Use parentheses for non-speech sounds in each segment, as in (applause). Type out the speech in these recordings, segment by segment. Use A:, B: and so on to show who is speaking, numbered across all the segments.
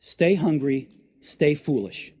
A: Stay hungry, stay foolish.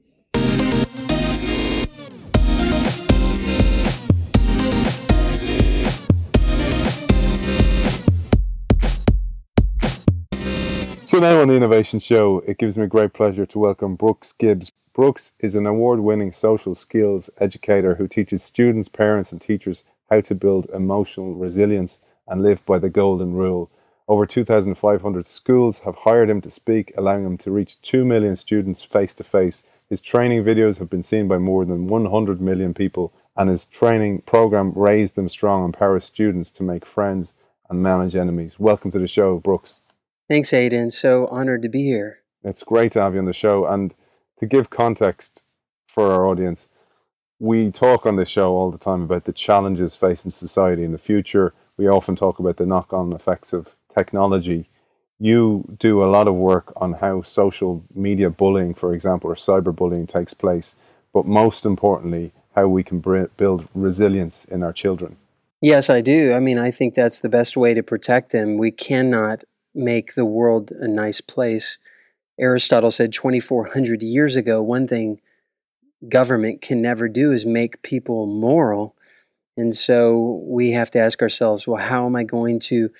B: So now on the Innovation Show, it gives me great pleasure to welcome Brooks Gibbs. Brooks is an award-winning social skills educator who teaches students, parents and teachers how to build emotional resilience and live by the golden rule. Over 2,500 schools have hired him to speak, allowing him to reach 2 million students face to face. His training videos have been seen by more than 100 million people, and his training program Raise Them Strong empowers students to make friends and manage enemies. Welcome to the show, Brooks.
C: Thanks, Aidan. So honored to be here.
B: It's great to have you on the show. And to give context for our audience, we talk on this show all the time about the challenges facing society in the future. We often talk about the knock on effects of technology. You do a lot of work on how social media bullying, for example, or cyberbullying takes place, but most importantly, how we can build resilience in our children.
C: Yes, I do. I mean, I think that's the best way to protect them. We cannot make the world a nice place. Aristotle said 2,400 years ago one thing government can never do is make people moral. And so we have to ask ourselves, well, how am I going to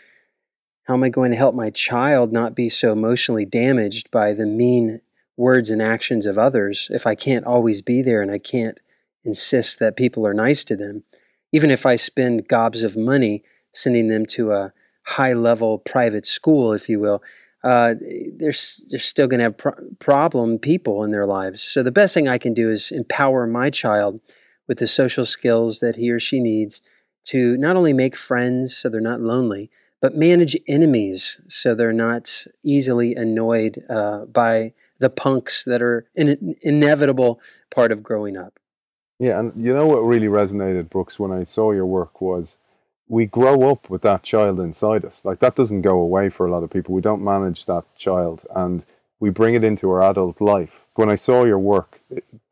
C: how am I going to help my child not be so emotionally damaged by the mean words and actions of others if I can't always be there and I can't insist that people are nice to them? Even if I spend gobs of money sending them to a high level private school, if you will, uh, they're, they're still going to have pro- problem people in their lives. So the best thing I can do is empower my child with the social skills that he or she needs to not only make friends so they're not lonely, but manage enemies so they're not easily annoyed uh, by the punks that are an inevitable part of growing up.
B: Yeah, and you know what really resonated, Brooks, when I saw your work was we grow up with that child inside us. Like that doesn't go away for a lot of people. We don't manage that child and we bring it into our adult life. When I saw your work,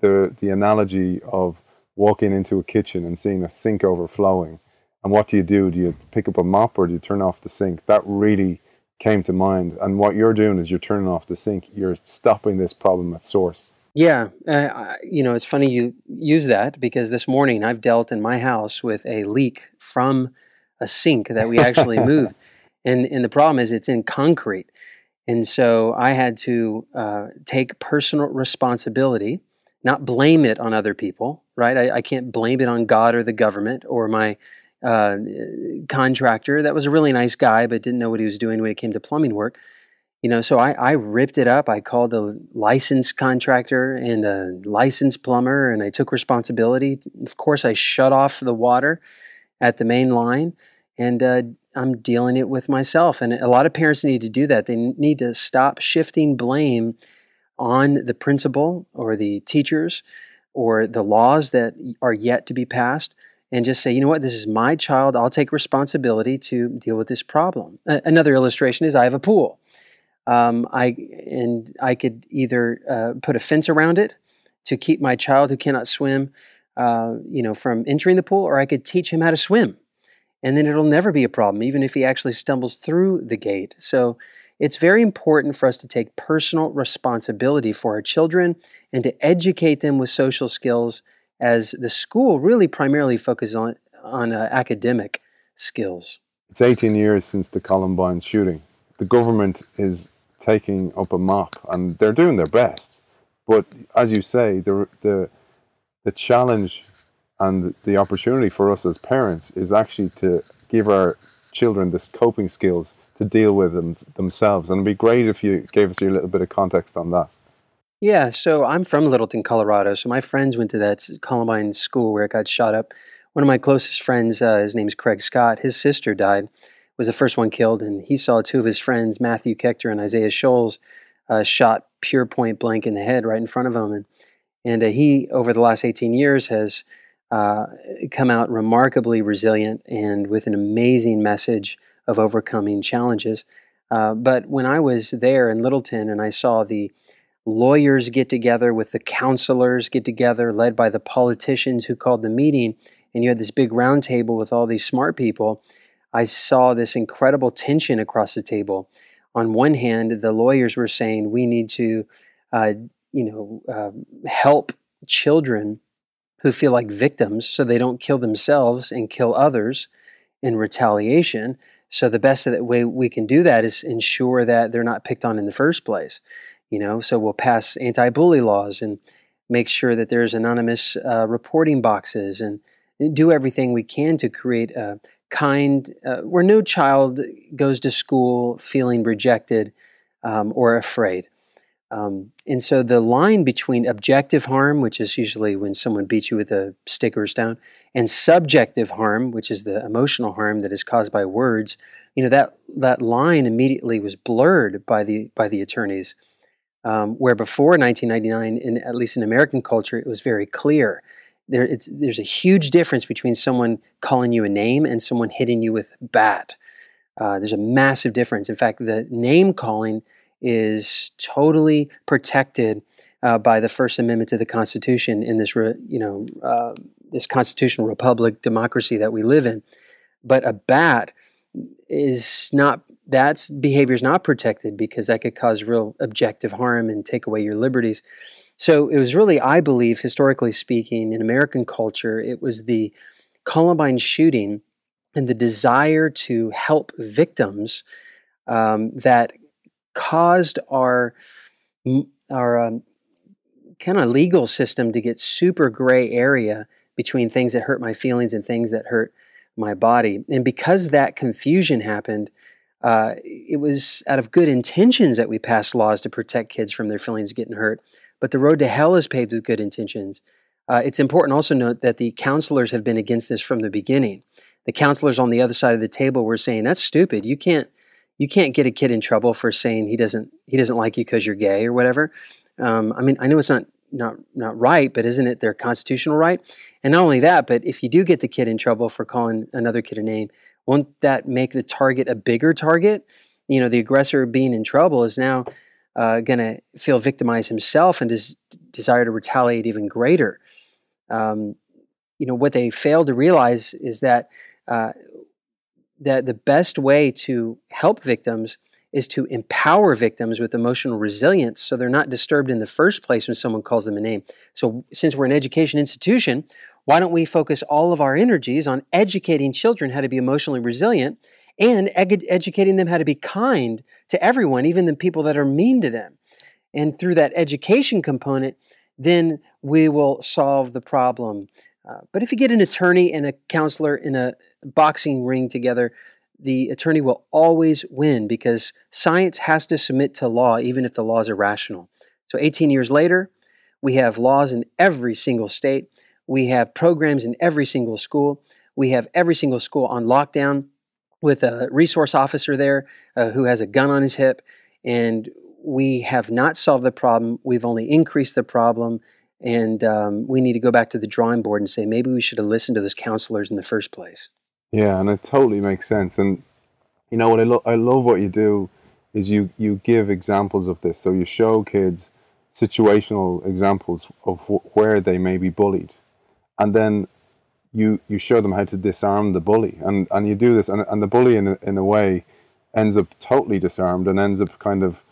B: the the analogy of walking into a kitchen and seeing a sink overflowing, and what do you do? Do you pick up a mop or do you turn off the sink? That really came to mind. And what you're doing is you're turning off the sink. You're stopping this problem at source.
C: Yeah, uh, you know, it's funny you use that because this morning I've dealt in my house with a leak from a sink that we actually (laughs) moved. And, and the problem is it's in concrete. And so I had to uh, take personal responsibility, not blame it on other people, right? I, I, can't blame it on God or the government or my uh, contractor. That was a really nice guy, but didn't know what he was doing when it came to plumbing work. You know, so I, I ripped it up. I called a licensed contractor and a licensed plumber, and I took responsibility. Of course, I shut off the water at the main line and uh, I'm dealing it with myself. And a lot of parents need to do that. They need to stop shifting blame on the principal or the teachers or the laws that are yet to be passed and just say, you know what, this is my child. I'll take responsibility to deal with this problem. another illustration is I have a pool. Um, I and I could either uh, put a fence around it to keep my child who cannot swim uh, you know, from entering the pool, or I could teach him how to swim. And then it'll never be a problem, even if he actually stumbles through the gate. So it's very important for us to take personal responsibility for our children and to educate them with social skills as the school really primarily focuses on, on uh, academic skills.
B: It's 18 years since the Columbine shooting. The government is taking up a mop and they're doing their best. But as you say, the, the the challenge and the opportunity for us as parents is actually to give our children the coping skills to deal with them themselves. And it'd be great if you gave us a little bit of context on that.
C: Yeah, so I'm from Littleton, Colorado. So my friends went to that Columbine school where it got shot up. One of my closest friends, uh, his name's Craig Scott. His sister died, was the first one killed, and he saw two of his friends, Matthew Kechter and Isaiah Shoels, uh, shot pure point blank in the head right in front of him. And and uh, he, over the last 18 years, has uh, come out remarkably resilient and with an amazing message of overcoming challenges. Uh, but when I was there in Littleton and I saw the lawyers get together with the counselors get together, led by the politicians who called the meeting, and you had this big round table with all these smart people, I saw this incredible tension across the table. on one hand, the lawyers were saying we need to, uh, you know, uh, help children who feel like victims so they don't kill themselves and kill others in retaliation. So the best way we can do that is ensure that they're not picked on in the first place. You know, so we'll pass anti-bully laws and make sure that there's anonymous uh, reporting boxes and do everything we can to create a kind uh, where no child goes to school feeling rejected um, or afraid. Um, and so the line between objective harm, which is usually when someone beats you with a stick or a stone, and subjective harm, which is the emotional harm that is caused by words, you know that that line immediately was blurred by the by the attorneys. Um, where before 1999, in at least in American culture, it was very clear. There, there's a huge difference between someone calling you a name and someone hitting you with bat. Uh, there's a massive difference. In fact, the name calling is totally protected uh, by the First Amendment to the Constitution in this, re, you know, uh, this constitutional republic democracy that we live in. But a bat is not that behavior is not protected because that could cause real objective harm and take away your liberties. So it was really, I believe, historically speaking, in American culture, it was the Columbine shooting and the desire to help victims um, that caused our our um, kind of legal system to get super gray area between things that hurt my feelings and things that hurt my body. And because that confusion happened, uh, it was out of good intentions that we passed laws to protect kids from their feelings getting hurt. But the road to hell is paved with good intentions. Uh, it's important also note that the counselors have been against this from the beginning. The counselors on the other side of the table were saying, "That's stupid. You can't you can't get a kid in trouble for saying he doesn't he doesn't like you because you're gay or whatever. Um, I mean, I know it's not not not right, but isn't it their constitutional right? And not only that, but if you do get the kid in trouble for calling another kid a name, won't that make the target a bigger target? You know, the aggressor being in trouble is now uh, going to feel victimized himself and des- desire to retaliate even greater. Um, you know, what they fail to realize is that uh, that the best way to help victims is to empower victims with emotional resilience so they're not disturbed in the first place when someone calls them a name. So, since we're an education institution, why don't we focus all of our energies on educating children how to be emotionally resilient and ed- educating them how to be kind to everyone, even the people that are mean to them? And through that education component, then we will solve the problem. Uh, but if you get an attorney and a counselor in a boxing ring together, the attorney will always win because science has to submit to law even if the laws are rational. So 18 years later, we have laws in every single state. We have programs in every single school. We have every single school on lockdown with a resource officer there uh, who has a gun on his hip. And we have not solved the problem. We've only increased the problem. And um, we need to go back to the drawing board and say maybe we should have listened to those counselors in the first place.
B: Yeah, and it totally makes sense. And you know what I love? I love what you do is you you give examples of this. So you show kids situational examples of wh- where they may be bullied, and then you you show them how to disarm the bully. And and you do this, and and the bully in a, in a way ends up totally disarmed and ends up kind of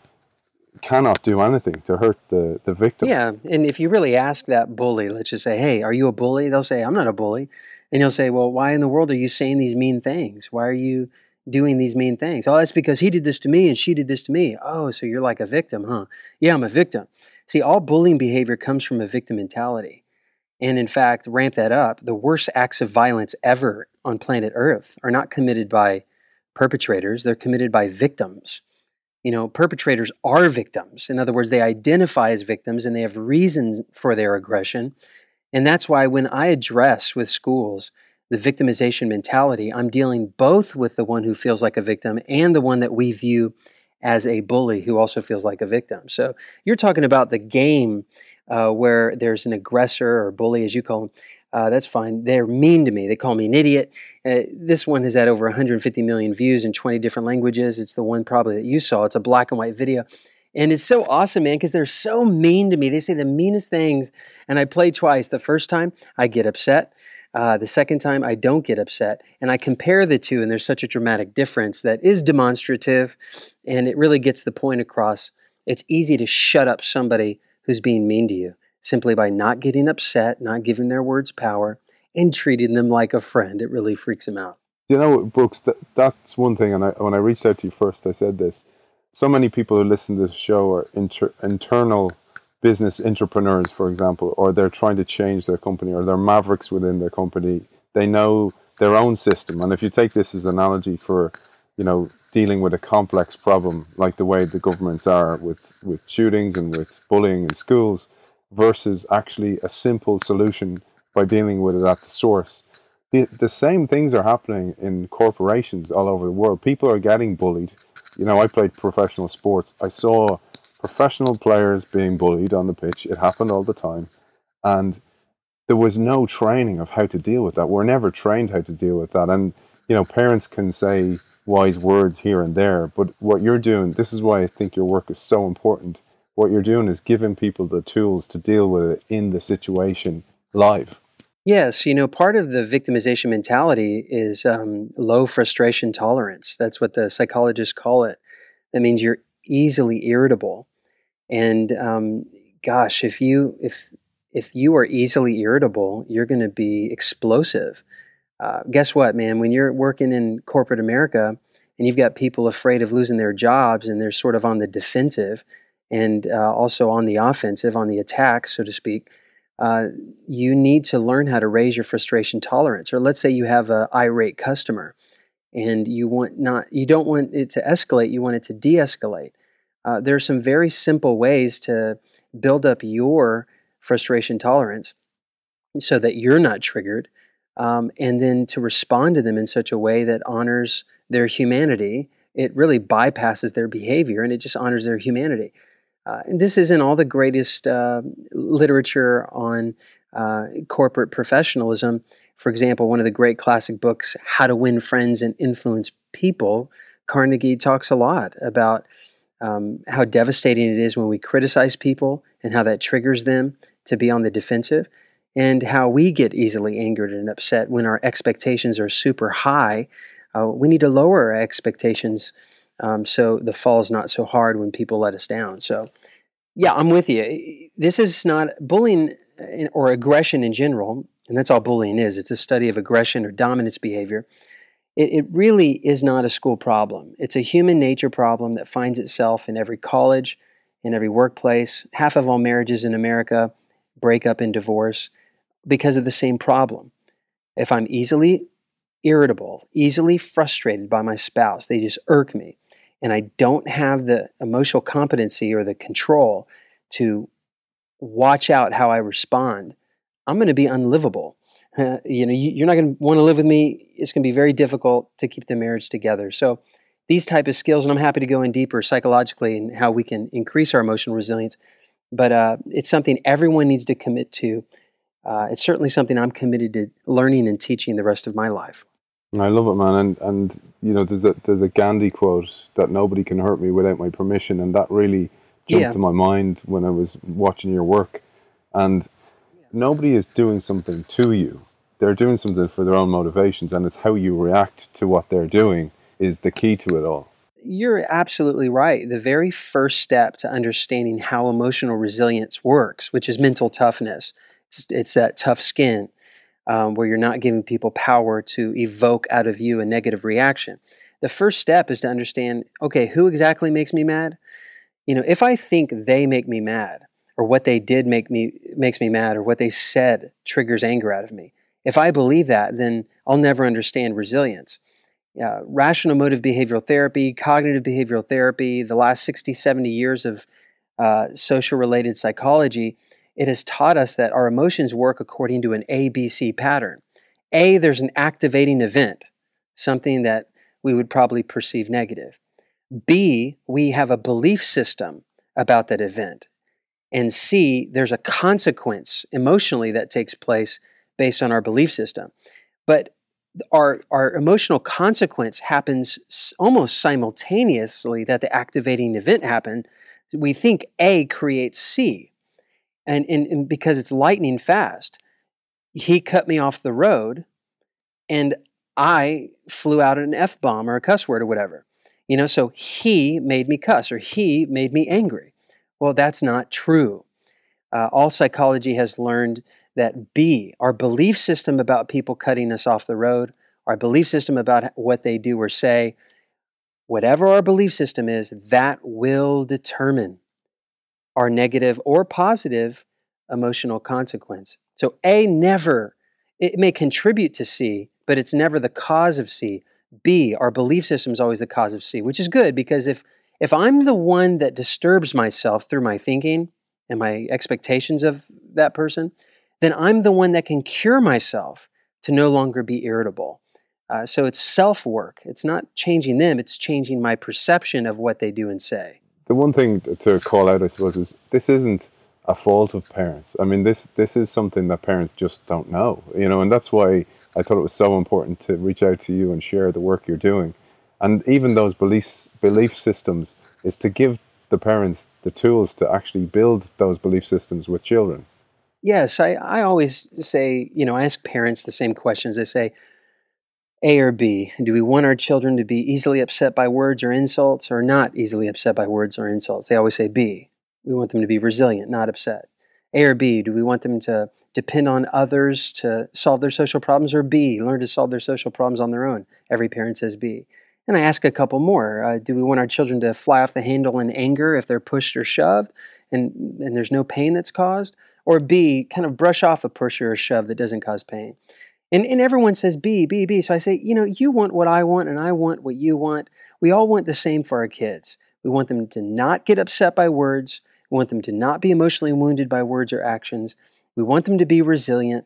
B: cannot do anything to hurt the, the victim.
C: Yeah, and if you really ask that bully, let's just say, "Hey, are you a bully?" They'll say, "I'm not a bully," and you'll say, "Well, why in the world are you saying these mean things? Why are you doing these mean things?" Oh, that's because he did this to me and she did this to me. Oh, so you're like a victim, huh? Yeah, I'm a victim. See, all bullying behavior comes from a victim mentality. And in fact, ramp that up, the worst acts of violence ever on planet Earth are not committed by perpetrators, they're committed by victims you know, perpetrators are victims. In other words, they identify as victims and they have reason for their aggression. And that's why when I address with schools the victimization mentality, I'm dealing both with the one who feels like a victim and the one that we view as a bully who also feels like a victim. So you're talking about the game uh, where there's an aggressor or bully, as you call them, uh, that's fine. They're mean to me. They call me an idiot. Uh, this one has had over 150 million views in 20 different languages. It's the one probably that you saw. It's a black and white video. And it's so awesome, man, because they're so mean to me. They say the meanest things. And I play twice. The first time, I get upset. Uh, the second time, I don't get upset. And I compare the two, and there's such a dramatic difference that is demonstrative and it really gets the point across. It's easy to shut up somebody who's being mean to you simply by not getting upset, not giving their words power, and treating them like a friend. It really freaks them out.
B: You know, Brooks, that, that's one thing. And I, when I reached out to you first, I said this. So many people who listen to the show are inter, internal business entrepreneurs, for example, or they're trying to change their company, or they're mavericks within their company. They know their own system. And if you take this as an analogy for, you know, dealing with a complex problem like the way the governments are with, with shootings and with bullying in schools versus actually a simple solution by dealing with it at the source. The, the same things are happening in corporations all over the world. People are getting bullied. You know, I played professional sports. I saw professional players being bullied on the pitch. It happened all the time. And there was no training of how to deal with that. We're never trained how to deal with that. And, you know, parents can say wise words here and there, but what you're doing, this is why I think your work is so important. What you're doing is giving people the tools to deal with it in the situation live.
C: Yes, you know, part of the victimization mentality is um, low frustration tolerance. That's what the psychologists call it. That means you're easily irritable, and um, gosh, if you if if you are easily irritable, you're going to be explosive. Uh, guess what, man? When you're working in corporate America and you've got people afraid of losing their jobs and they're sort of on the defensive and uh, also on the offensive, on the attack, so to speak uh, you need to learn how to raise your frustration tolerance. Or let's say you have an irate customer, and you want not you don't want it to escalate. You want it to de-escalate. Uh, there are some very simple ways to build up your frustration tolerance so that you're not triggered, um, and then to respond to them in such a way that honors their humanity. It really bypasses their behavior and it just honors their humanity. Uh, and this isn't all the greatest uh, literature on uh, corporate professionalism. For example, one of the great classic books, How to Win Friends and Influence People, Carnegie talks a lot about um, how devastating it is when we criticize people and how that triggers them to be on the defensive, and how we get easily angered and upset when our expectations are super high. Uh, we need to lower our expectations um, so the fall's not so hard when people let us down. So, yeah, I'm with you. This is not bullying uh, or aggression in general, and that's all bullying is. It's a study of aggression or dominance behavior. It, it really is not a school problem. It's a human nature problem that finds itself in every college, in every workplace. Half of all marriages in America break up in divorce because of the same problem. If I'm easily irritable, easily frustrated by my spouse, they just irk me and I don't have the emotional competency or the control to watch out how I respond, I'm going to be unlivable. Uh, (laughs) you know, you, are not going to want to live with me. It's going to be very difficult to keep the marriage together. So, these type of skills, and I'm happy to go in deeper psychologically and how we can increase our emotional resilience. But uh, it's something everyone needs to commit to. Uh, it's certainly something I'm committed to learning and teaching the rest of my life.
B: I love it, man. And and you know, there's a there's a Gandhi quote that nobody can hurt me without my permission, and that really jumped yeah. to my mind when I was watching your work. And nobody is doing something to you; they're doing something for their own motivations, and it's how you react to what they're doing is the key to it all.
C: You're absolutely right. The very first step to understanding how emotional resilience works, which is mental toughness, it's, it's that tough skin um, where you're not giving people power to evoke out of you a negative reaction. The first step is to understand okay, who exactly makes me mad? You know, if I think they make me mad, or what they did make me makes me mad, or what they said triggers anger out of me, if I believe that, then I'll never understand resilience. Uh, rational emotive behavioral therapy, cognitive behavioral therapy, the last 60, 70 years of uh, social related psychology it has taught us that our emotions work according to an ABC pattern. A, there's an activating event, something that we would probably perceive negative. B, we have a belief system about that event. And C, there's a consequence emotionally that takes place based on our belief system. But our, our emotional consequence happens almost simultaneously that the activating event happened. We think A creates C and, and, and because it's lightning fast he cut me off the road and I flew out an F bomb or a cuss word or whatever. You know, so he made me cuss or he made me angry. Well, that's not true. Uh, all psychology has learned that B, our belief system about people cutting us off the road, our belief system about what they do or say, whatever our belief system is, that will determine our negative or positive emotional consequence. So A never, it may contribute to C, but it's never the cause of C. B, our belief system is always the cause of C, which is good because if if I'm the one that disturbs myself through my thinking and my expectations of that person, then I'm the one that can cure myself to no longer be irritable. Uh, so it's self work. It's not changing them, it's changing my perception of what they do and say.
B: The one thing to call out, I suppose, is this isn't a fault of parents. I mean, this this is something that parents just don't know, you know, and that's why I thought it was so important to reach out to you and share the work you're doing, and even those beliefs belief systems is to give the parents the tools to actually build those belief systems with children.
C: Yes, I, I always say, you know, I ask parents the same questions. They say, A or B? Do we want our children to be easily upset by words or insults or not easily upset by words or insults? They always say B. We want them to be resilient, not upset. A or B? Do we want them to depend on others to solve their social problems, or B, learn to solve their social problems on their own? Every parent says B. And I ask a couple more. Uh, do we want our children to fly off the handle in anger if they're pushed or shoved and, and there's no pain that's caused? Or B, kind of brush off a push or a shove that doesn't cause pain? And, and everyone says B, B, B. So I say, you know, you want what I want and I want what you want. We all want the same for our kids. We want them to not get upset by words. We want them to not be emotionally wounded by words or actions. We want them to be resilient.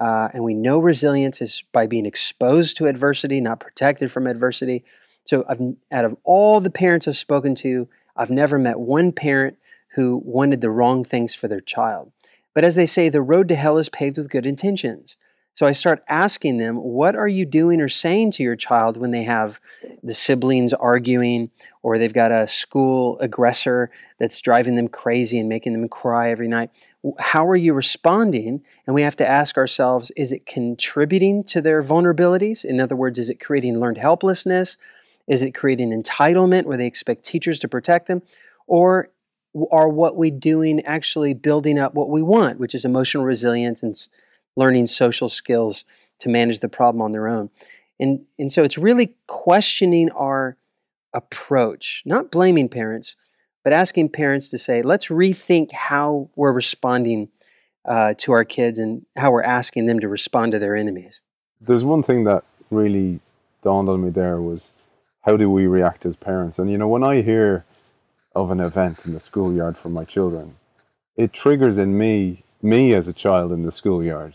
C: Uh, and we know resilience is by being exposed to adversity, not protected from adversity. So, I've, out of all the parents I've spoken to, I've never met one parent who wanted the wrong things for their child. But as they say, the road to hell is paved with good intentions. So I start asking them, what are you doing or saying to your child when they have the siblings arguing or they've got a school aggressor that's driving them crazy and making them cry every night? How are you responding? And we have to ask ourselves, is it contributing to their vulnerabilities? In other words, is it creating learned helplessness? Is it creating entitlement where they expect teachers to protect them? Or are what we doing actually building up what we want, which is emotional resilience and learning social skills to manage the problem on their own. And, and so it's really questioning our approach, not blaming parents, but asking parents to say, let's rethink how we're responding uh, to our kids and how we're asking them to respond to their enemies.
B: There's one thing that really dawned on me there was how do we react as parents? And you know, when I hear of an event in the schoolyard for my children, it triggers in me, me as a child in the schoolyard,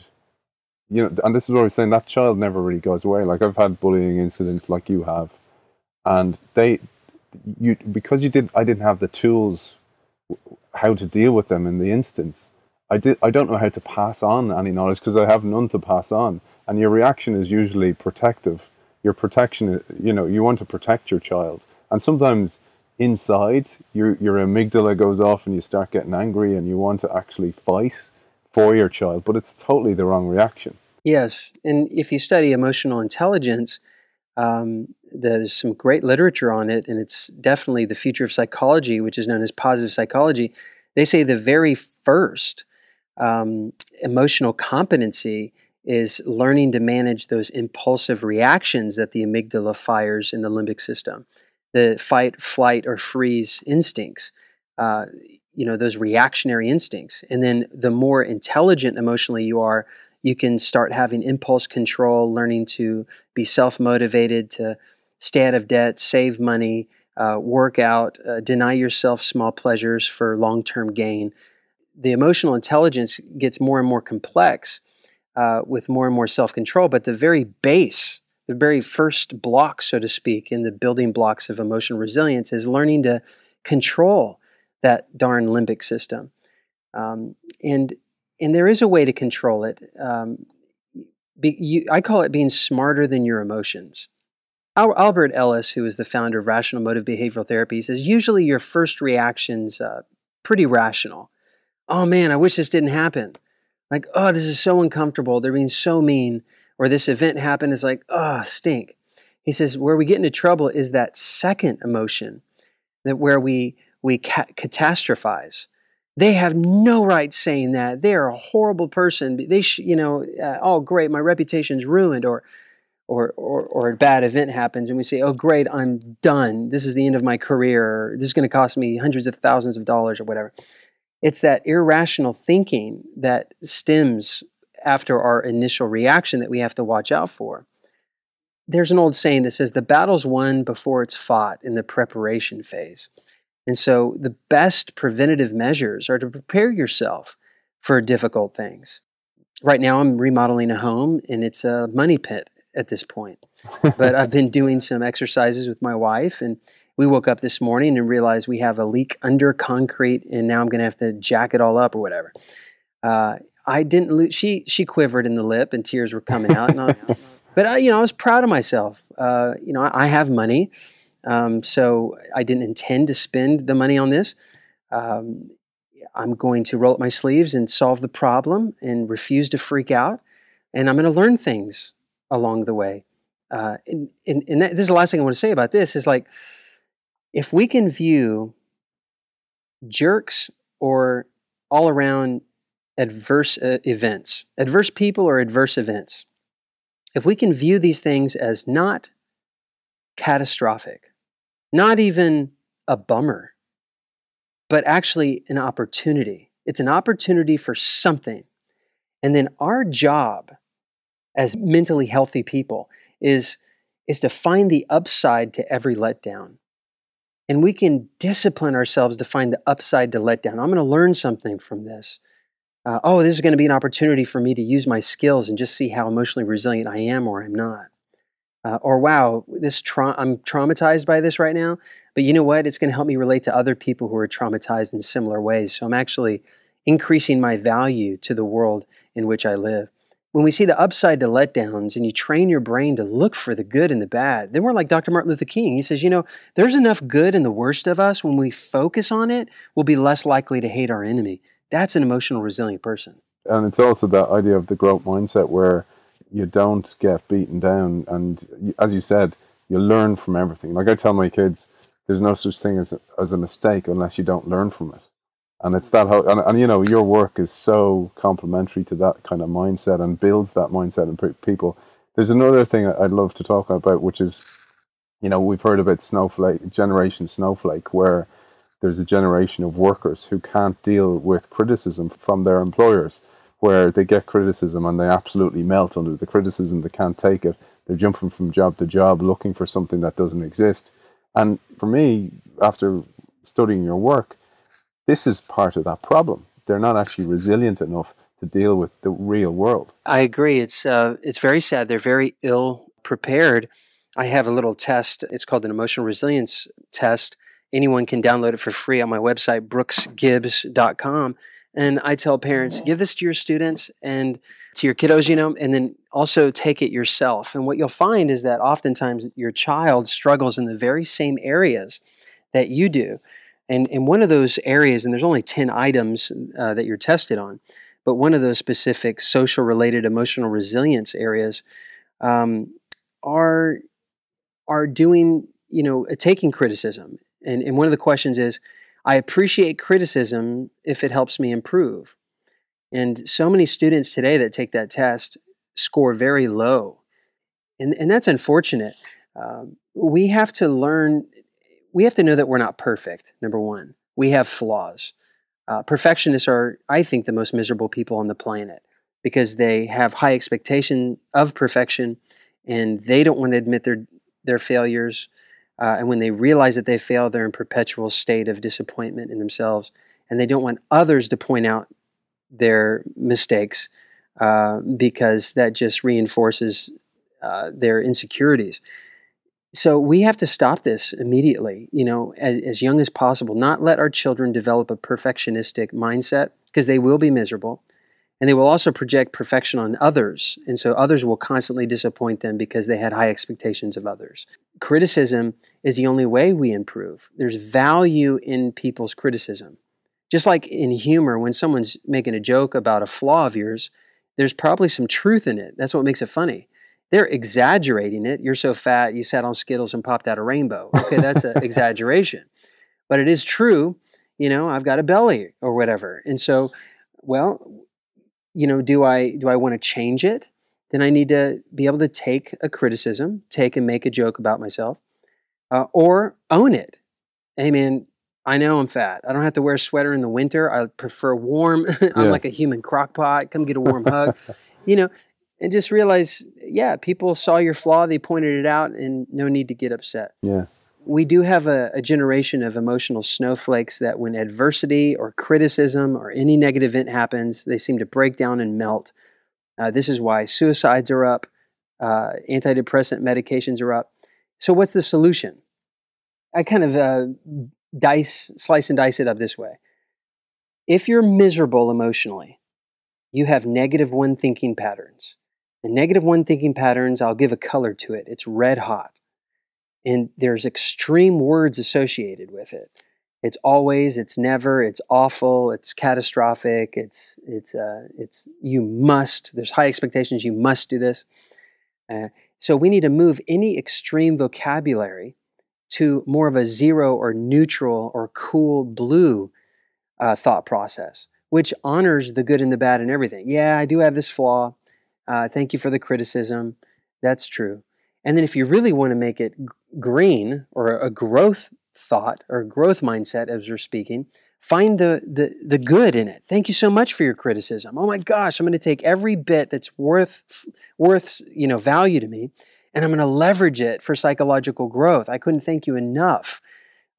B: you know, and this is what I was saying. That child never really goes away. Like I've had bullying incidents, like you have, and they, you because you did, I didn't have the tools, how to deal with them in the instance. I did. I don't know how to pass on any knowledge because I have none to pass on. And your reaction is usually protective. Your protection, you know, you want to protect your child, and sometimes inside your your amygdala goes off and you start getting angry and you want to actually fight for your child, but it's totally the wrong reaction.
C: Yes, and if you study emotional intelligence, um, there's some great literature on it, and it's definitely the future of psychology, which is known as positive psychology. They say the very first um, emotional competency is learning to manage those impulsive reactions that the amygdala fires in the limbic system, the fight, flight, or freeze instincts. Uh, you know those reactionary instincts and then the more intelligent emotionally you are you can start having impulse control learning to be self-motivated to stay out of debt save money uh, work out uh, deny yourself small pleasures for long-term gain the emotional intelligence gets more and more complex uh, with more and more self-control but the very base the very first block so to speak in the building blocks of emotional resilience is learning to control that darn limbic system. Um, and and there is a way to control it. Um, be, you, I call it being smarter than your emotions. Al, Albert Ellis, who is the founder of Rational Emotive Behavioral Therapy, says usually your first reaction's uh, pretty rational. Oh man, I wish this didn't happen. Like, oh, this is so uncomfortable. They're being so mean. Or this event happened. is like, oh, stink. He says, where we get into trouble is that second emotion, that where we we ca- catastrophize. They have no right saying that. They are a horrible person. They, sh- you know, uh, oh great, my reputation's ruined, or, or, or, or a bad event happens, and we say, oh great, I'm done. This is the end of my career. This is going to cost me hundreds of thousands of dollars, or whatever. It's that irrational thinking that stems after our initial reaction that we have to watch out for. There's an old saying that says the battle's won before it's fought in the preparation phase. And so the best preventative measures are to prepare yourself for difficult things. Right now, I'm remodeling a home and it's a money pit at this point. (laughs) but I've been doing some exercises with my wife and we woke up this morning and realized we have a leak under concrete and now I'm going to have to jack it all up or whatever. Uh, I didn't lose, she, she quivered in the lip and tears were coming out. I, (laughs) but I, you know, I was proud of myself. Uh, you know, I, I have money. Um, so I didn't intend to spend the money on this. Um, I'm going to roll up my sleeves and solve the problem and refuse to freak out. And I'm going to learn things along the way. Uh, and and, and that, this is the last thing I want to say about this is like, if we can view jerks or all around adverse uh, events, adverse people or adverse events, if we can view these things as not catastrophic, not even a bummer, but actually an opportunity. It's an opportunity for something. And then our job as mentally healthy people is, is to find the upside to every letdown. And we can discipline ourselves to find the upside to letdown. I'm going to learn something from this. Uh, oh, this is going to be an opportunity for me to use my skills and just see how emotionally resilient I am or I'm not. Uh, or wow, this tra- I'm traumatized by this right now, but you know what? It's going to help me relate to other people who are traumatized in similar ways. So I'm actually increasing my value to the world in which I live. When we see the upside to letdowns and you train your brain to look for the good and the bad, then we're like Dr. Martin Luther King. He says, you know, there's enough good in the worst of us. When we focus on it, we'll be less likely to hate our enemy. That's an emotional resilient person.
B: And it's also that idea of the growth mindset where you don't get beaten down, and as you said, you learn from everything. Like I tell my kids, there's no such thing as a, as a mistake unless you don't learn from it. And it's that how, and, and you know, your work is so complementary to that kind of mindset and builds that mindset in people. There's another thing I'd love to talk about, which is, you know, we've heard about snowflake, generation snowflake, where there's a generation of workers who can't deal with criticism from their employers where they get criticism and they absolutely melt under the criticism. They can't take it. They're jumping from job to job looking for something that doesn't exist. And for me, after studying your work, this is part of that problem. They're not actually resilient enough to deal with the real world.
C: I agree. It's uh, it's very sad. They're very ill prepared. I have a little test. It's called an emotional resilience test. Anyone can download it for free on my website, brooksgibbs.com. And I tell parents, give this to your students and to your kiddos, you know, and then also take it yourself. And what you'll find is that oftentimes your child struggles in the very same areas that you do. And in one of those areas, and there's only 10 items uh, that you're tested on, but one of those specific social related emotional resilience areas um, are, are doing, you know, taking criticism. And, and one of the questions is, I appreciate criticism if it helps me improve. And so many students today that take that test score very low. And, and that's unfortunate. Um, we have to learn, we have to know that we're not perfect, number one. We have flaws. Uh, perfectionists are, I think, the most miserable people on the planet because they have high expectation of perfection and they don't want to admit their, their failures. Uh, and when they realize that they fail, they're in a perpetual state of disappointment in themselves. And they don't want others to point out their mistakes uh, because that just reinforces uh, their insecurities. So we have to stop this immediately, you know, as, as young as possible. Not let our children develop a perfectionistic mindset because they will be miserable. And they will also project perfection on others. And so others will constantly disappoint them because they had high expectations of others. Criticism is the only way we improve. There's value in people's criticism. Just like in humor, when someone's making a joke about a flaw of yours, there's probably some truth in it. That's what makes it funny. They're exaggerating it. You're so fat, you sat on Skittles and popped out a rainbow. Okay, that's an (laughs) exaggeration. But it is true, you know, I've got a belly or whatever. And so, well, you know, do I do I want to change it? Then I need to be able to take a criticism, take and make a joke about myself, uh, or own it. Hey, man, I know I'm fat. I don't have to wear a sweater in the winter. I prefer warm. (laughs) I'm
B: Yeah.
C: like a human crock pot. Come get a warm hug. You know, and just realize, yeah, people saw your flaw, they pointed it out, and no need to get upset.
B: Yeah.
C: We do have a, a generation of emotional snowflakes that when adversity or criticism or any negative event happens, they seem to break down and melt. Uh, this is why suicides are up, uh, antidepressant medications are up. So, what's the solution? I kind of uh, dice, slice and dice it up this way. If you're miserable emotionally, you have negative one thinking patterns. And negative one thinking patterns, I'll give a color to it. It's red hot. And there's extreme words associated with it. It's always, it's never, it's awful, it's catastrophic, it's it's uh, it's you must. There's high expectations. You must do this. Uh, so we need to move any extreme vocabulary to more of a zero or neutral or cool blue uh, thought process, which honors the good and the bad and everything. Yeah, I do have this flaw. Uh, thank you for the criticism. That's true. And then if you really want to make it green or a growth thought or growth mindset, as we're speaking, find the, the the good in it. Thank you so much for your criticism. Oh my gosh, I'm going to take every bit that's worth worth you know value to me, and I'm going to leverage it for psychological growth. I couldn't thank you enough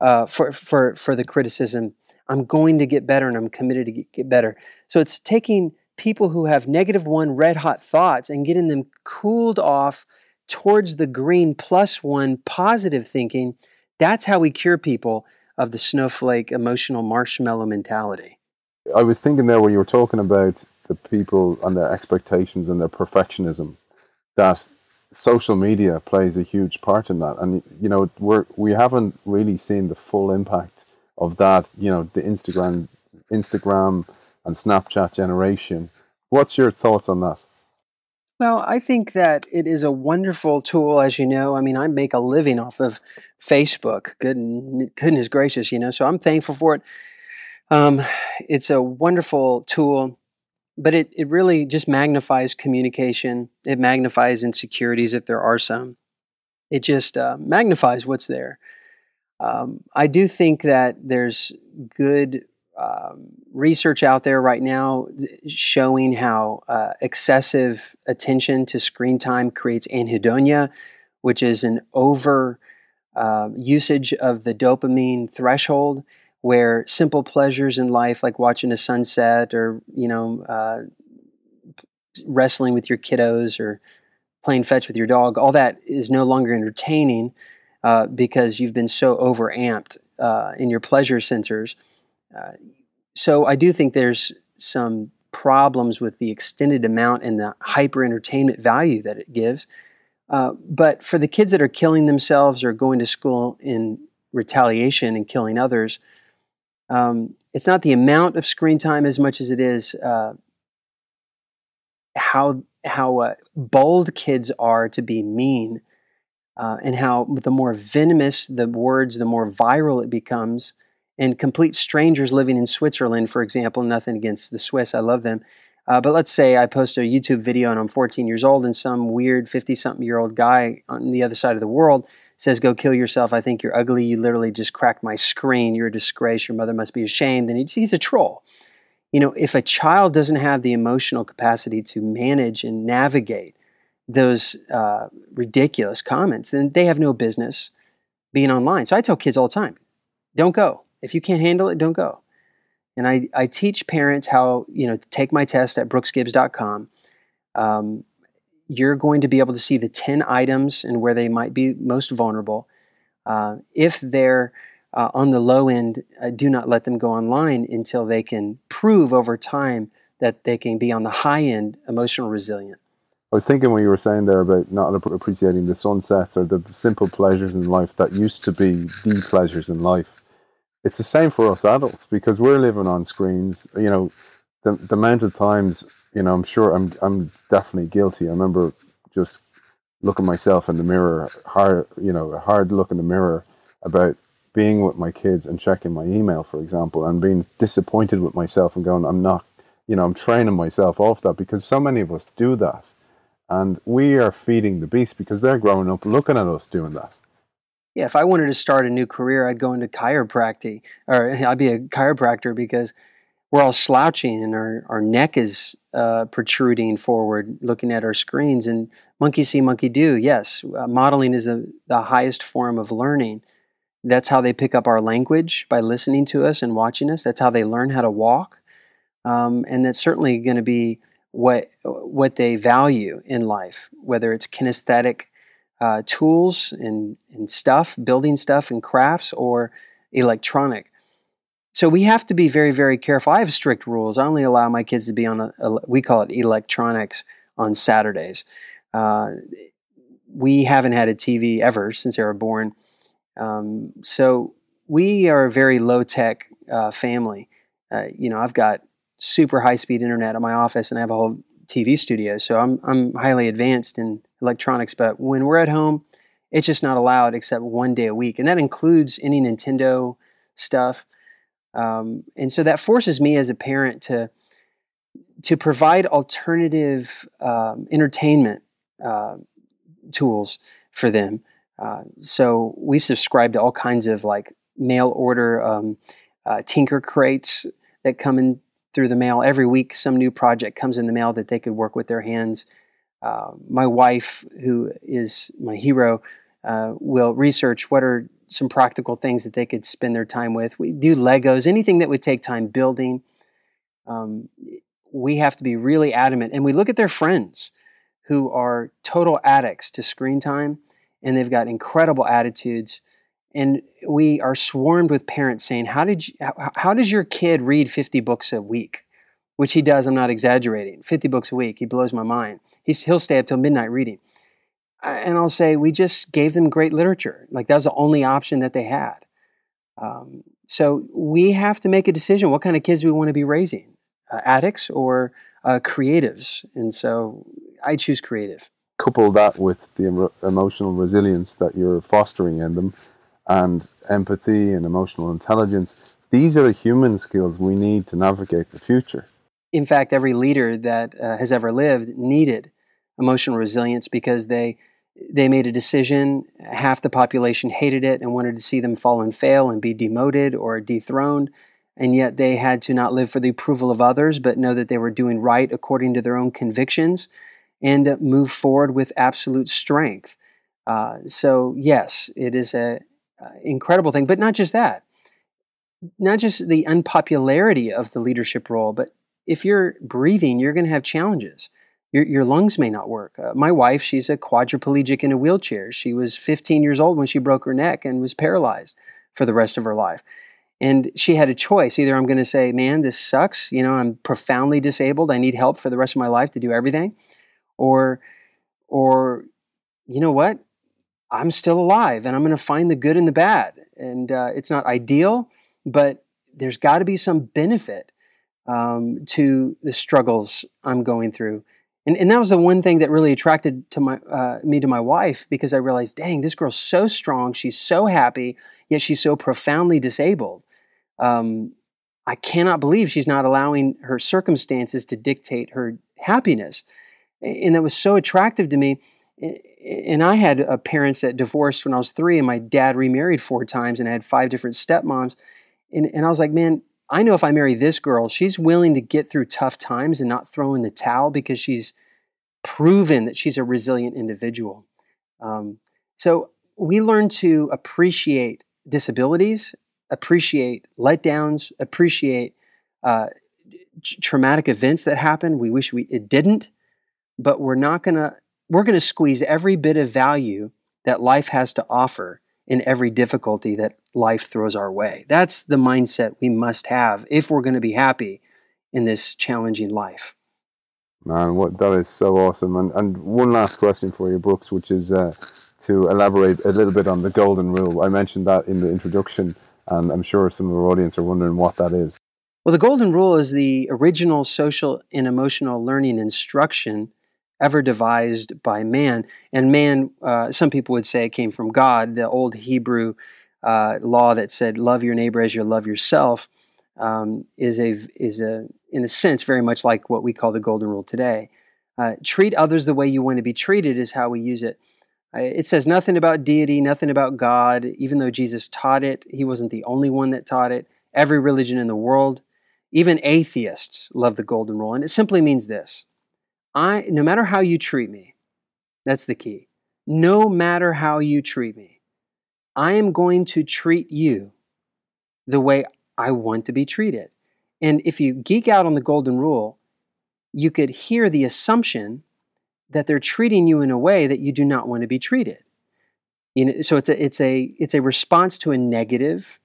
C: uh, for for for the criticism. I'm going to get better, and I'm committed to get, get better. So it's taking people who have negative one red hot thoughts and getting them cooled off towards the green plus one positive thinking. That's how we cure people of the snowflake emotional marshmallow mentality.
B: I was thinking there when you were talking about the people and their expectations and their perfectionism, that social media plays a huge part in that. And you know, we're we haven't really seen the full impact of that. You know, the Instagram, Instagram and Snapchat generation. What's your thoughts on that?
C: Well, I think that it is a wonderful tool, as you know. I mean, I make a living off of Facebook. Good, goodness gracious, you know. So I'm thankful for it. Um, it's a wonderful tool, but it it really just magnifies communication. It magnifies insecurities if there are some. It just uh, magnifies what's there. Um, I do think that there's good um, research out there right now showing how uh, excessive attention to screen time creates anhedonia, which is an over uh, usage of the dopamine threshold, where simple pleasures in life, like watching a sunset or you know uh, wrestling with your kiddos or playing fetch with your dog, all that is no longer entertaining uh, because you've been so overamped uh, in your pleasure sensors. So I do think there's some problems with the extended amount and the hyper entertainment value that it gives. Uh, but for the kids that are killing themselves or going to school in retaliation and killing others, um, it's not the amount of screen time as much as it is uh, how how uh, bold kids are to be mean, uh, and how the more venomous the words, the more viral it becomes and complete strangers living in Switzerland, for example, nothing against the Swiss, I love them. Uh, but let's say I post a YouTube video and I'm 14 years old, and some weird 50 something year old guy on the other side of the world says, Go kill yourself. I think you're ugly. You literally just cracked my screen. You're a disgrace. Your mother must be ashamed. And he's a troll. You know, if a child doesn't have the emotional capacity to manage and navigate those uh, ridiculous comments, then they have no business being online. So I tell kids all the time don't go. If you can't handle it, don't go. And I, I teach parents how, you know, take my test at brooksgibbs.com. Um, you're going to be able to see the 10 items and where they might be most vulnerable. Uh, if they're uh, on the low end, uh, do not let them go online until they can prove over time that they can be on the high end emotional resilient.
B: I was thinking when you were saying there about not appreciating the sunsets or the simple pleasures in life that used to be the pleasures in life it's the same for us adults because we're living on screens. You know, the the amount of times, you know, I'm sure I'm I'm definitely guilty. I remember just looking myself in the mirror, hard, you know, a hard look in the mirror about being with my kids and checking my email, for example, and being disappointed with myself and going, I'm not, you know, I'm training myself off that because so many of us do that. And we are feeding the beast because they're growing up looking at us doing that.
C: Yeah, if I wanted to start a new career, I'd go into chiropractic or I'd be a chiropractor because we're all slouching and our, our neck is uh, protruding forward looking at our screens. And monkey see, monkey do. Yes, uh, modeling is a, the highest form of learning. That's how they pick up our language by listening to us and watching us. That's how they learn how to walk. Um, and that's certainly going to be what what they value in life, whether it's kinesthetic uh, tools and, and stuff, building stuff and crafts, or electronic. So we have to be very, very careful. I have strict rules. I only allow my kids to be on a, a we call it electronics on Saturdays. Uh, we haven't had a TV ever since they were born. Um, so we are a very low tech uh, family. Uh, you know, I've got super high speed internet at my office, and I have a whole TV studio. So I'm I'm highly advanced in electronics. But when we're at home, it's just not allowed except one day a week, and that includes any Nintendo stuff. Um, and so that forces me as a parent to to provide alternative um, entertainment uh, tools for them. Uh, so we subscribe to all kinds of like mail order um, uh, Tinker crates that come in through the mail every week. Some new project comes in the mail that they could work with their hands. Uh, my wife, who is my hero, uh, will research what are some practical things that they could spend their time with. We do Legos, anything that would take time building. Um, we have to be really adamant. And we look at their friends who are total addicts to screen time and they've got incredible attitudes. And we are swarmed with parents saying, How, did you, how, how does your kid read 50 books a week? Which he does, I'm not exaggerating. 50 books a week. He blows my mind. He's, he'll stay up till midnight reading and I'll say we just gave them great literature. Like that was the only option that they had. Um, so we have to make a decision: what kind of kids we want to be raising, uh, addicts or uh, creatives? And so I choose creative.
B: Couple that with the emotional resilience that you're fostering in them, and empathy and emotional intelligence. These are the human skills we need to navigate the future.
C: In fact, every leader that uh, has ever lived needed emotional resilience because they they made a decision. Half the population hated it and wanted to see them fall and fail and be demoted or dethroned. And yet they had to not live for the approval of others, but know that they were doing right according to their own convictions and move forward with absolute strength. Uh, so, yes, it is an incredible thing, but not just that. Not just the unpopularity of the leadership role, but if you're breathing, you're going to have challenges your, your lungs may not work. Uh, my wife, she's a quadriplegic in a wheelchair. She was 15 years old when she broke her neck and was paralyzed for the rest of her life. And she had a choice. Either I'm going to say, man, this sucks. You know, I'm profoundly disabled. I need help for the rest of my life to do everything. Or, or, you know what? I'm still alive and I'm going to find the good and the bad. And uh, it's not ideal, but there's got to be some benefit um, to the struggles I'm going through. And, and that was the one thing that really attracted to my uh, me to my wife because I realized, dang, this girl's so strong, she's so happy, yet she's so profoundly disabled. Um, I cannot believe she's not allowing her circumstances to dictate her happiness, and that was so attractive to me. And I had uh, parents that divorced when I was three, and my dad remarried four times, and I had five different stepmoms. And, and I was like, man, I know if I marry this girl, she's willing to get through tough times and not throw in the towel because she's proven that she's a resilient individual. Um, so we learn to appreciate disabilities, appreciate letdowns, appreciate uh, traumatic events that happen. We wish we it didn't, but we're not gonna we're gonna squeeze every bit of value that life has to offer in every difficulty that life throws our way. That's the mindset we must have if we're going to be happy in this challenging life.
B: Man, what that is so awesome. And and one last question for you, Brooks, which is uh, to elaborate a little bit on the golden rule. I mentioned that in the introduction. And I'm sure some of our audience are wondering what that is.
C: Well, the Golden Rule is the original social and emotional learning instruction ever devised by man. And man, uh, some people would say, it came from God, the old Hebrew uh, law that said, "Love your neighbor as you love yourself," um, is a is a in a sense very much like what we call the Golden Rule today. Uh, treat others the way you want to be treated is how we use it. Uh, it says nothing about deity, nothing about God. Even though Jesus taught it, he wasn't the only one that taught it. Every religion in the world, even atheists, love the Golden Rule, and it simply means this: I, no matter how you treat me, that's the key. No matter how you treat me, I am going to treat you the way I want to be treated. And if you geek out on the golden rule, you could hear the assumption that they're treating you in a way that you do not want to be treated. You know, so it's a, it's, a, it's a response to a negative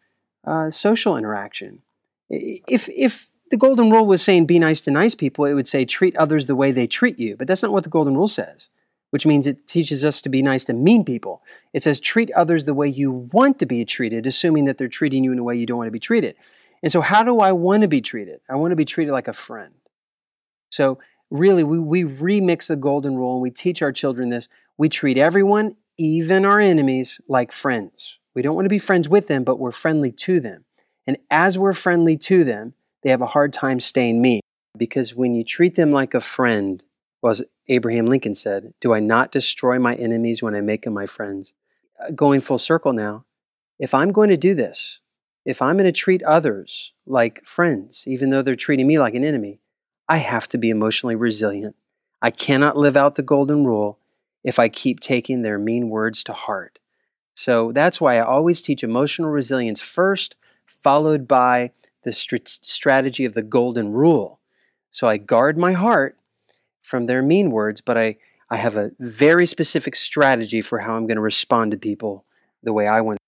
C: uh, social interaction. If, if the golden rule was saying be nice to nice people, it would say treat others the way they treat you. But that's not what the golden rule says which means it teaches us to be nice to mean people. It says treat others the way you want to be treated, assuming that they're treating you in a way you don't want to be treated. And so, how do I want to be treated? I want to be treated like a friend. So, really, we, we remix the golden rule and we teach our children this. We treat everyone, even our enemies, like friends. We don't want to be friends with them, but we're friendly to them. And as we're friendly to them, they have a hard time staying mean. Because when you treat them like a friend, well, as Abraham Lincoln said, Do I not destroy my enemies when I make them my friends? Uh, going full circle now, if I'm going to do this, if I'm going to treat others like friends, even though they're treating me like an enemy, I have to be emotionally resilient. I cannot live out the golden rule if I keep taking their mean words to heart. So that's why I always teach emotional resilience first, followed by the st- strategy of the golden rule. So I guard my heart from their mean words, but I, I have a very specific strategy for how I'm going to respond to people the way I want.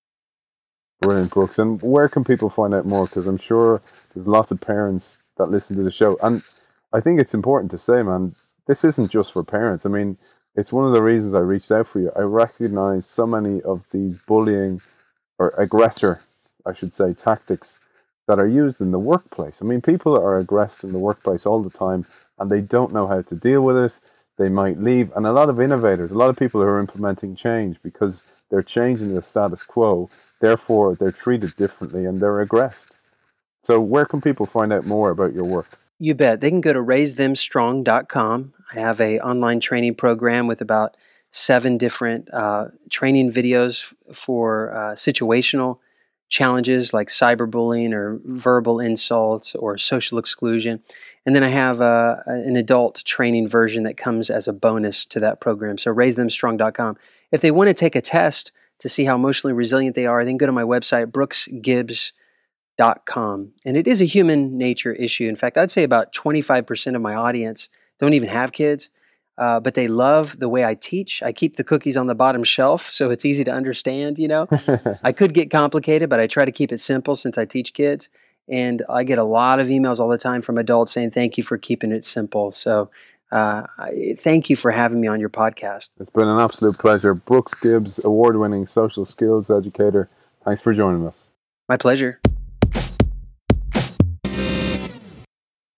B: Brilliant, Brooks. And where can people find out more? Because I'm sure there's lots of parents that listen to the show. And I think it's important to say, man, this isn't just for parents. I mean, it's one of the reasons I reached out for you. I recognize so many of these bullying or aggressor, I should say, tactics that are used in the workplace. I mean, people are aggressed in the workplace all the time and they don't know how to deal with it. They might leave. And a lot of innovators, a lot of people who are implementing change because they're changing the status quo, therefore they're treated differently and they're aggressed. So, where can people find out more about your work?
C: You bet. They can go to raisethemstrong.com. I have a online training program with about seven different uh, training videos for uh, situational challenges like cyberbullying or verbal insults or social exclusion. And then I have a, an adult training version that comes as a bonus to that program. So raisethemstrong.com. If they want to take a test to see how emotionally resilient they are, then go to my website, brooksgibbs.com. And it is a human nature issue. In fact, I'd say about 25% of my audience don't even have kids. Uh, but they love the way I teach. I keep the cookies on the bottom shelf, so it's easy to understand. You know, (laughs) I could get complicated, but I try to keep it simple since I teach kids. And I get a lot of emails all the time from adults saying, Thank you for keeping it simple. So uh, thank you for having me on your podcast.
B: It's been an absolute pleasure. Brooks Gibbs, award winning social skills educator. Thanks for joining us.
C: My pleasure.